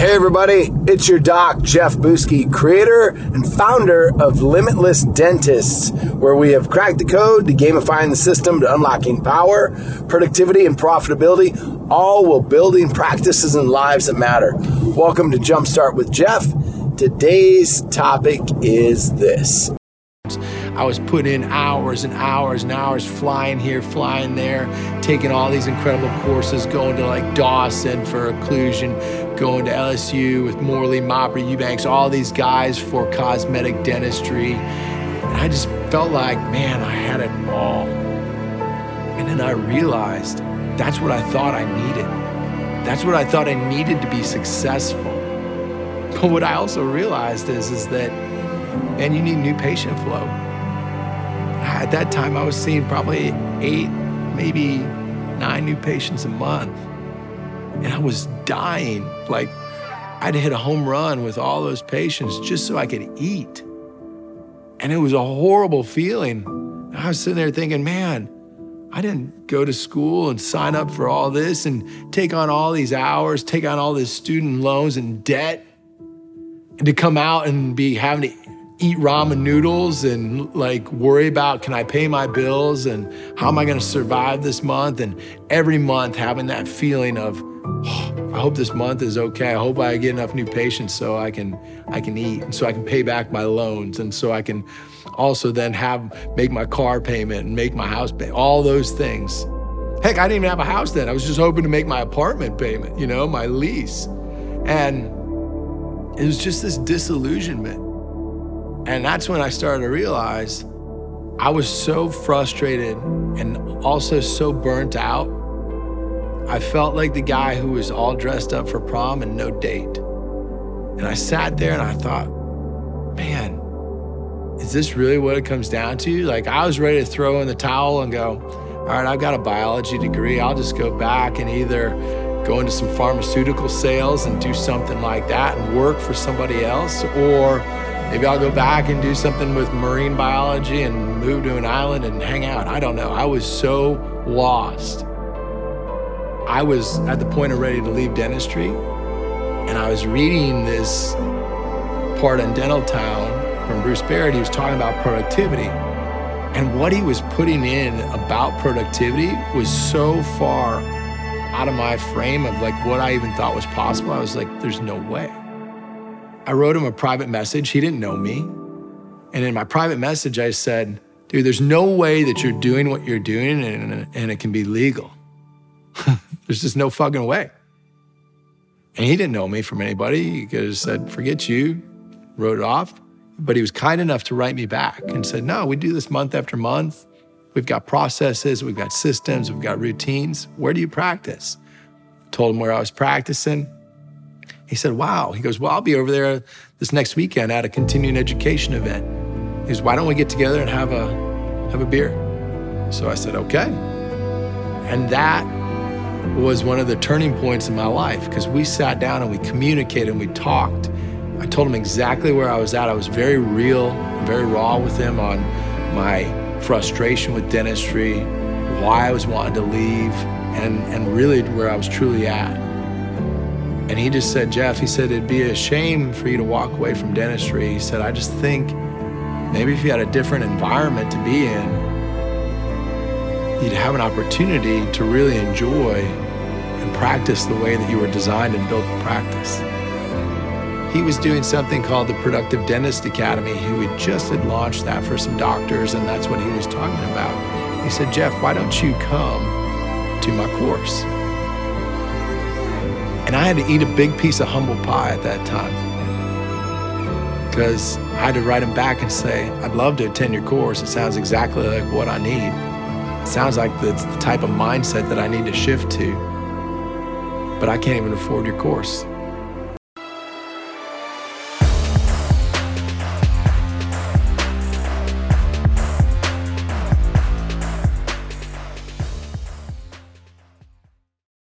Hey, everybody, it's your doc, Jeff Buske, creator and founder of Limitless Dentists, where we have cracked the code to gamifying the system to unlocking power, productivity, and profitability, all while building practices and lives that matter. Welcome to Jumpstart with Jeff. Today's topic is this. I was putting in hours and hours and hours flying here, flying there, taking all these incredible courses, going to like Dawson for occlusion, going to LSU with Morley, Mopper, Eubanks, all these guys for cosmetic dentistry. And I just felt like, man, I had it all. And then I realized that's what I thought I needed. That's what I thought I needed to be successful. But what I also realized is, is that, man, you need new patient flow at that time, I was seeing probably eight, maybe nine new patients a month. And I was dying. Like, I'd hit a home run with all those patients just so I could eat. And it was a horrible feeling. I was sitting there thinking, man, I didn't go to school and sign up for all this and take on all these hours, take on all these student loans and debt, and to come out and be having to eat ramen noodles and like worry about can I pay my bills and how am I going to survive this month and every month having that feeling of oh, I hope this month is okay. I hope I get enough new patients so I can I can eat and so I can pay back my loans and so I can also then have make my car payment and make my house pay all those things. Heck, I didn't even have a house then. I was just hoping to make my apartment payment, you know, my lease. And it was just this disillusionment and that's when I started to realize I was so frustrated and also so burnt out. I felt like the guy who was all dressed up for prom and no date. And I sat there and I thought, man, is this really what it comes down to? Like, I was ready to throw in the towel and go, all right, I've got a biology degree. I'll just go back and either go into some pharmaceutical sales and do something like that and work for somebody else, or Maybe I'll go back and do something with marine biology and move to an island and hang out. I don't know. I was so lost. I was at the point of ready to leave dentistry, and I was reading this part in Dental Town from Bruce Baird. He was talking about productivity. And what he was putting in about productivity was so far out of my frame of like what I even thought was possible. I was like, there's no way. I wrote him a private message. He didn't know me. And in my private message, I said, dude, there's no way that you're doing what you're doing and, and it can be legal. there's just no fucking way. And he didn't know me from anybody. He could have said, forget you, wrote it off. But he was kind enough to write me back and said, no, we do this month after month. We've got processes, we've got systems, we've got routines. Where do you practice? Told him where I was practicing. He said, Wow. He goes, Well, I'll be over there this next weekend at a continuing education event. He goes, Why don't we get together and have a have a beer? So I said, Okay. And that was one of the turning points in my life because we sat down and we communicated and we talked. I told him exactly where I was at. I was very real, very raw with him on my frustration with dentistry, why I was wanting to leave, and, and really where I was truly at. And he just said, Jeff, he said, it'd be a shame for you to walk away from dentistry. He said, I just think maybe if you had a different environment to be in, you'd have an opportunity to really enjoy and practice the way that you were designed and built to practice. He was doing something called the Productive Dentist Academy. He had just had launched that for some doctors, and that's what he was talking about. He said, Jeff, why don't you come to my course? And I had to eat a big piece of humble pie at that time because I had to write him back and say, I'd love to attend your course. It sounds exactly like what I need. It sounds like it's the type of mindset that I need to shift to, but I can't even afford your course.